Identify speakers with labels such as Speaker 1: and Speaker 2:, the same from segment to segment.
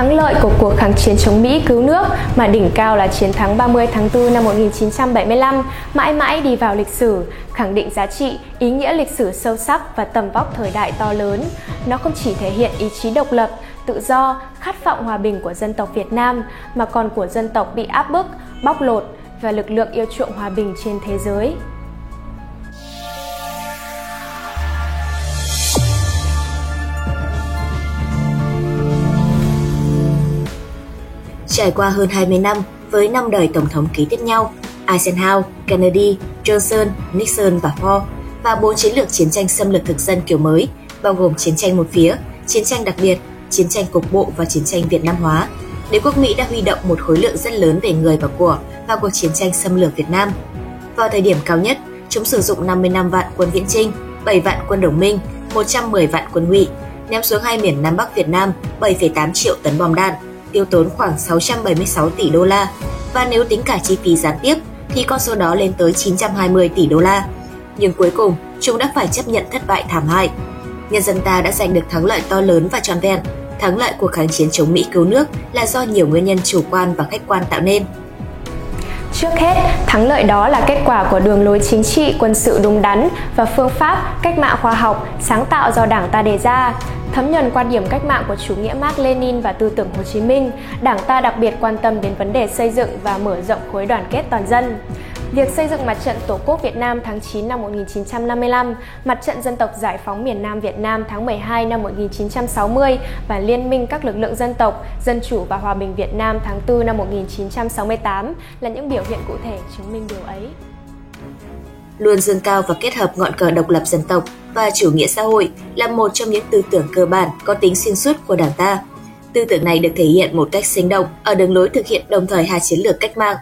Speaker 1: Thắng lợi của cuộc kháng chiến chống Mỹ cứu nước mà đỉnh cao là chiến thắng 30 tháng 4 năm 1975 mãi mãi đi vào lịch sử, khẳng định giá trị, ý nghĩa lịch sử sâu sắc và tầm vóc thời đại to lớn. Nó không chỉ thể hiện ý chí độc lập, tự do, khát vọng hòa bình của dân tộc Việt Nam mà còn của dân tộc bị áp bức, bóc lột và lực lượng yêu chuộng hòa bình trên thế giới.
Speaker 2: Trải qua hơn 20 năm với năm đời tổng thống ký tiếp nhau, Eisenhower, Kennedy, Johnson, Nixon và Ford và bốn chiến lược chiến tranh xâm lược thực dân kiểu mới, bao gồm chiến tranh một phía, chiến tranh đặc biệt, chiến tranh cục bộ và chiến tranh Việt Nam hóa. Đế quốc Mỹ đã huy động một khối lượng rất lớn về người và của vào cuộc chiến tranh xâm lược Việt Nam. Vào thời điểm cao nhất, chúng sử dụng 55 vạn quân viễn trinh, 7 vạn quân đồng minh, 110 vạn quân ngụy, ném xuống hai miền Nam Bắc Việt Nam 7,8 triệu tấn bom đạn, tiêu tốn khoảng 676 tỷ đô la và nếu tính cả chi phí gián tiếp thì con số đó lên tới 920 tỷ đô la. Nhưng cuối cùng, chúng đã phải chấp nhận thất bại thảm hại. Nhân dân ta đã giành được thắng lợi to lớn và trọn vẹn. Thắng lợi cuộc kháng chiến chống Mỹ cứu nước là do nhiều nguyên nhân chủ quan và khách quan tạo nên.
Speaker 1: Trước hết, thắng lợi đó là kết quả của đường lối chính trị quân sự đúng đắn và phương pháp cách mạng khoa học sáng tạo do Đảng ta đề ra. Thấm nhuần quan điểm cách mạng của chủ nghĩa Mark Lenin và tư tưởng Hồ Chí Minh, Đảng ta đặc biệt quan tâm đến vấn đề xây dựng và mở rộng khối đoàn kết toàn dân. Việc xây dựng Mặt trận Tổ quốc Việt Nam tháng 9 năm 1955, Mặt trận Dân tộc Giải phóng miền Nam Việt Nam tháng 12 năm 1960 và Liên minh các lực lượng dân tộc, dân chủ và hòa bình Việt Nam tháng 4 năm 1968 là những biểu hiện cụ thể chứng minh điều ấy.
Speaker 2: Luôn dâng cao và kết hợp ngọn cờ độc lập dân tộc và chủ nghĩa xã hội là một trong những tư tưởng cơ bản có tính xuyên suốt của Đảng ta. Tư tưởng này được thể hiện một cách sinh động ở đường lối thực hiện đồng thời hai chiến lược cách mạng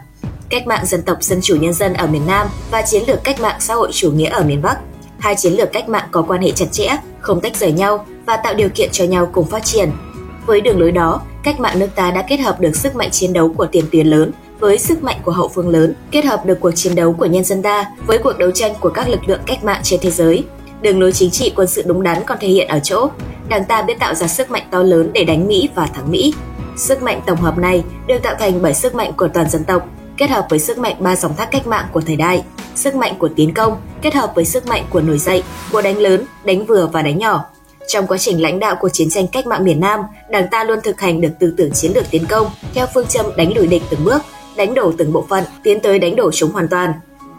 Speaker 2: cách mạng dân tộc dân chủ nhân dân ở miền Nam và chiến lược cách mạng xã hội chủ nghĩa ở miền Bắc. Hai chiến lược cách mạng có quan hệ chặt chẽ, không tách rời nhau và tạo điều kiện cho nhau cùng phát triển. Với đường lối đó, cách mạng nước ta đã kết hợp được sức mạnh chiến đấu của tiền tuyến lớn với sức mạnh của hậu phương lớn, kết hợp được cuộc chiến đấu của nhân dân ta với cuộc đấu tranh của các lực lượng cách mạng trên thế giới. Đường lối chính trị quân sự đúng đắn còn thể hiện ở chỗ, Đảng ta biết tạo ra sức mạnh to lớn để đánh Mỹ và thắng Mỹ. Sức mạnh tổng hợp này được tạo thành bởi sức mạnh của toàn dân tộc, kết hợp với sức mạnh ba dòng thác cách mạng của thời đại, sức mạnh của tiến công kết hợp với sức mạnh của nổi dậy, của đánh lớn, đánh vừa và đánh nhỏ. Trong quá trình lãnh đạo của chiến tranh cách mạng miền Nam, Đảng ta luôn thực hành được tư tưởng chiến lược tiến công theo phương châm đánh lùi địch từng bước, đánh đổ từng bộ phận, tiến tới đánh đổ chúng hoàn toàn.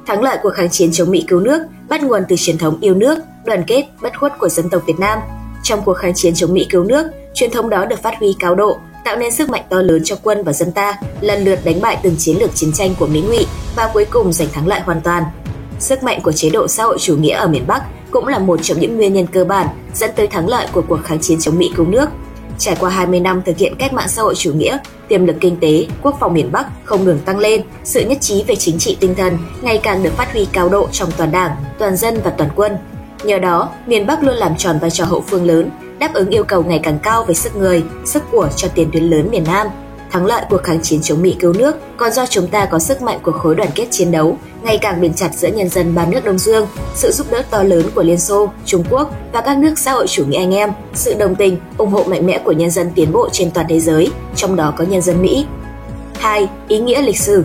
Speaker 2: Thắng lợi của kháng chiến chống Mỹ cứu nước bắt nguồn từ truyền thống yêu nước, đoàn kết, bất khuất của dân tộc Việt Nam. Trong cuộc kháng chiến chống Mỹ cứu nước, truyền thống đó được phát huy cao độ, tạo nên sức mạnh to lớn cho quân và dân ta, lần lượt đánh bại từng chiến lược chiến tranh của Mỹ ngụy và cuối cùng giành thắng lợi hoàn toàn. Sức mạnh của chế độ xã hội chủ nghĩa ở miền Bắc cũng là một trong những nguyên nhân cơ bản dẫn tới thắng lợi của cuộc kháng chiến chống Mỹ cứu nước. Trải qua 20 năm thực hiện cách mạng xã hội chủ nghĩa, tiềm lực kinh tế, quốc phòng miền Bắc không ngừng tăng lên, sự nhất trí về chính trị tinh thần ngày càng được phát huy cao độ trong toàn đảng, toàn dân và toàn quân. Nhờ đó, miền Bắc luôn làm tròn vai trò hậu phương lớn, đáp ứng yêu cầu ngày càng cao về sức người, sức của cho tiền tuyến lớn miền Nam. Thắng lợi cuộc kháng chiến chống Mỹ cứu nước còn do chúng ta có sức mạnh của khối đoàn kết chiến đấu ngày càng bền chặt giữa nhân dân ba nước Đông Dương, sự giúp đỡ to lớn của Liên Xô, Trung Quốc và các nước xã hội chủ nghĩa anh em, sự đồng tình, ủng hộ mạnh mẽ của nhân dân tiến bộ trên toàn thế giới, trong đó có nhân dân Mỹ. 2. Ý nghĩa lịch sử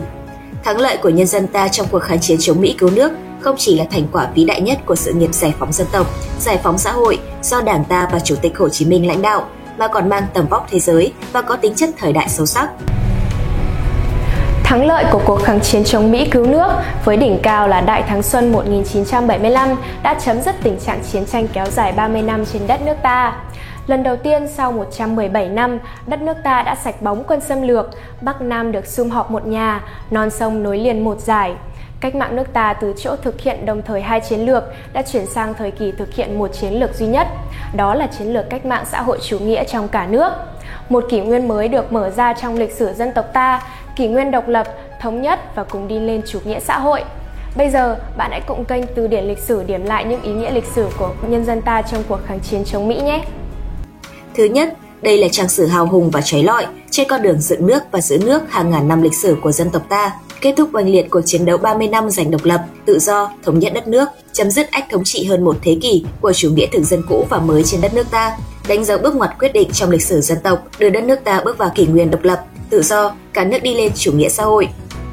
Speaker 2: Thắng lợi của nhân dân ta trong cuộc kháng chiến chống Mỹ cứu nước không chỉ là thành quả vĩ đại nhất của sự nghiệp giải phóng dân tộc, giải phóng xã hội do Đảng ta và Chủ tịch Hồ Chí Minh lãnh đạo, mà còn mang tầm vóc thế giới và có tính chất thời đại sâu sắc.
Speaker 1: Thắng lợi của cuộc kháng chiến chống Mỹ cứu nước với đỉnh cao là Đại thắng Xuân 1975 đã chấm dứt tình trạng chiến tranh kéo dài 30 năm trên đất nước ta. Lần đầu tiên sau 117 năm, đất nước ta đã sạch bóng quân xâm lược, Bắc Nam được sum họp một nhà, non sông nối liền một giải. Cách mạng nước ta từ chỗ thực hiện đồng thời hai chiến lược đã chuyển sang thời kỳ thực hiện một chiến lược duy nhất, đó là chiến lược cách mạng xã hội chủ nghĩa trong cả nước. Một kỷ nguyên mới được mở ra trong lịch sử dân tộc ta, kỷ nguyên độc lập, thống nhất và cùng đi lên chủ nghĩa xã hội. Bây giờ, bạn hãy cùng kênh Từ điển lịch sử điểm lại những ý nghĩa lịch sử của nhân dân ta trong cuộc kháng chiến chống Mỹ nhé.
Speaker 2: Thứ nhất, đây là trang sử hào hùng và trói lọi trên con đường dựng nước và giữ nước hàng ngàn năm lịch sử của dân tộc ta kết thúc oanh liệt cuộc chiến đấu 30 năm giành độc lập, tự do, thống nhất đất nước, chấm dứt ách thống trị hơn một thế kỷ của chủ nghĩa thực dân cũ và mới trên đất nước ta, đánh dấu bước ngoặt quyết định trong lịch sử dân tộc, đưa đất nước ta bước vào kỷ nguyên độc lập, tự do, cả nước đi lên chủ nghĩa xã hội.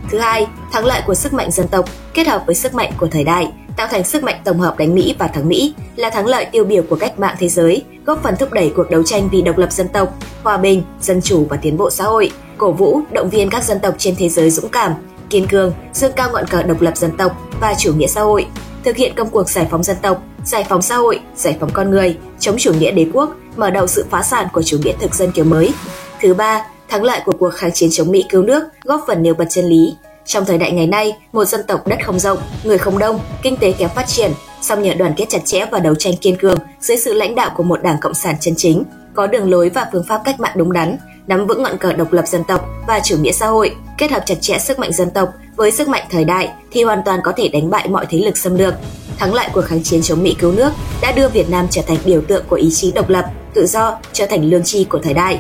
Speaker 2: Thứ hai, thắng lợi của sức mạnh dân tộc kết hợp với sức mạnh của thời đại, tạo thành sức mạnh tổng hợp đánh Mỹ và thắng Mỹ là thắng lợi tiêu biểu của cách mạng thế giới, góp phần thúc đẩy cuộc đấu tranh vì độc lập dân tộc, hòa bình, dân chủ và tiến bộ xã hội, cổ vũ, động viên các dân tộc trên thế giới dũng cảm, kiên cường, dương cao ngọn cờ độc lập dân tộc và chủ nghĩa xã hội, thực hiện công cuộc giải phóng dân tộc, giải phóng xã hội, giải phóng con người, chống chủ nghĩa đế quốc, mở đầu sự phá sản của chủ nghĩa thực dân kiểu mới. Thứ ba, thắng lợi của cuộc kháng chiến chống Mỹ cứu nước góp phần nêu bật chân lý. Trong thời đại ngày nay, một dân tộc đất không rộng, người không đông, kinh tế kém phát triển, song nhờ đoàn kết chặt chẽ và đấu tranh kiên cường dưới sự lãnh đạo của một đảng cộng sản chân chính, có đường lối và phương pháp cách mạng đúng đắn, nắm vững ngọn cờ độc lập dân tộc và chủ nghĩa xã hội, kết hợp chặt chẽ sức mạnh dân tộc với sức mạnh thời đại thì hoàn toàn có thể đánh bại mọi thế lực xâm lược. Thắng lợi của kháng chiến chống Mỹ cứu nước đã đưa Việt Nam trở thành biểu tượng của ý chí độc lập, tự do, trở thành lương tri của thời đại.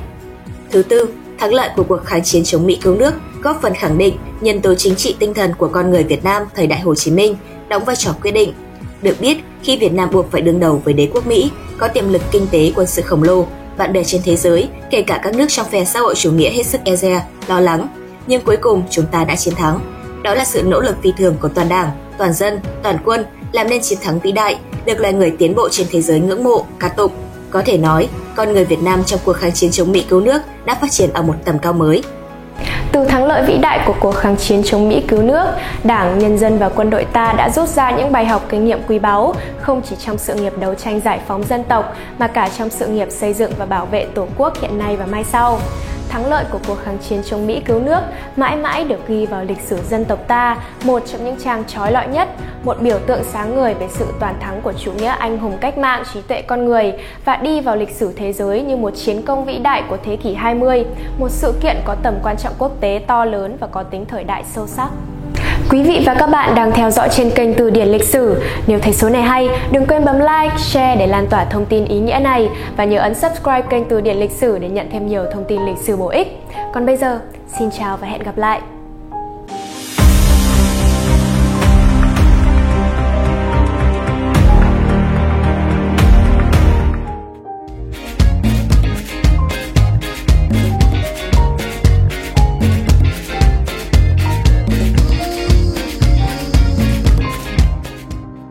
Speaker 2: Thứ tư, thắng lợi của cuộc kháng chiến chống Mỹ cứu nước góp phần khẳng định nhân tố chính trị tinh thần của con người Việt Nam thời đại Hồ Chí Minh đóng vai trò quyết định. Được biết, khi Việt Nam buộc phải đương đầu với đế quốc Mỹ, có tiềm lực kinh tế quân sự khổng lồ, bạn bè trên thế giới, kể cả các nước trong phe xã hội chủ nghĩa hết sức e dè, lo lắng. Nhưng cuối cùng chúng ta đã chiến thắng. Đó là sự nỗ lực phi thường của toàn đảng, toàn dân, toàn quân làm nên chiến thắng vĩ đại, được loài người tiến bộ trên thế giới ngưỡng mộ, ca tụng. Có thể nói, con người Việt Nam trong cuộc kháng chiến chống Mỹ cứu nước đã phát triển ở một tầm cao mới.
Speaker 1: Từ thắng lợi vĩ đại của cuộc kháng chiến chống Mỹ cứu nước, Đảng, nhân dân và quân đội ta đã rút ra những bài học kinh nghiệm quý báu, không chỉ trong sự nghiệp đấu tranh giải phóng dân tộc mà cả trong sự nghiệp xây dựng và bảo vệ Tổ quốc hiện nay và mai sau thắng lợi của cuộc kháng chiến chống Mỹ cứu nước mãi mãi được ghi vào lịch sử dân tộc ta, một trong những trang trói lọi nhất, một biểu tượng sáng ngời về sự toàn thắng của chủ nghĩa anh hùng cách mạng trí tuệ con người và đi vào lịch sử thế giới như một chiến công vĩ đại của thế kỷ 20, một sự kiện có tầm quan trọng quốc tế to lớn và có tính thời đại sâu sắc. Quý vị và các bạn đang theo dõi trên kênh Từ điển lịch sử. Nếu thấy số này hay, đừng quên bấm like, share để lan tỏa thông tin ý nghĩa này và nhớ ấn subscribe kênh Từ điển lịch sử để nhận thêm nhiều thông tin lịch sử bổ ích. Còn bây giờ, xin chào và hẹn gặp lại.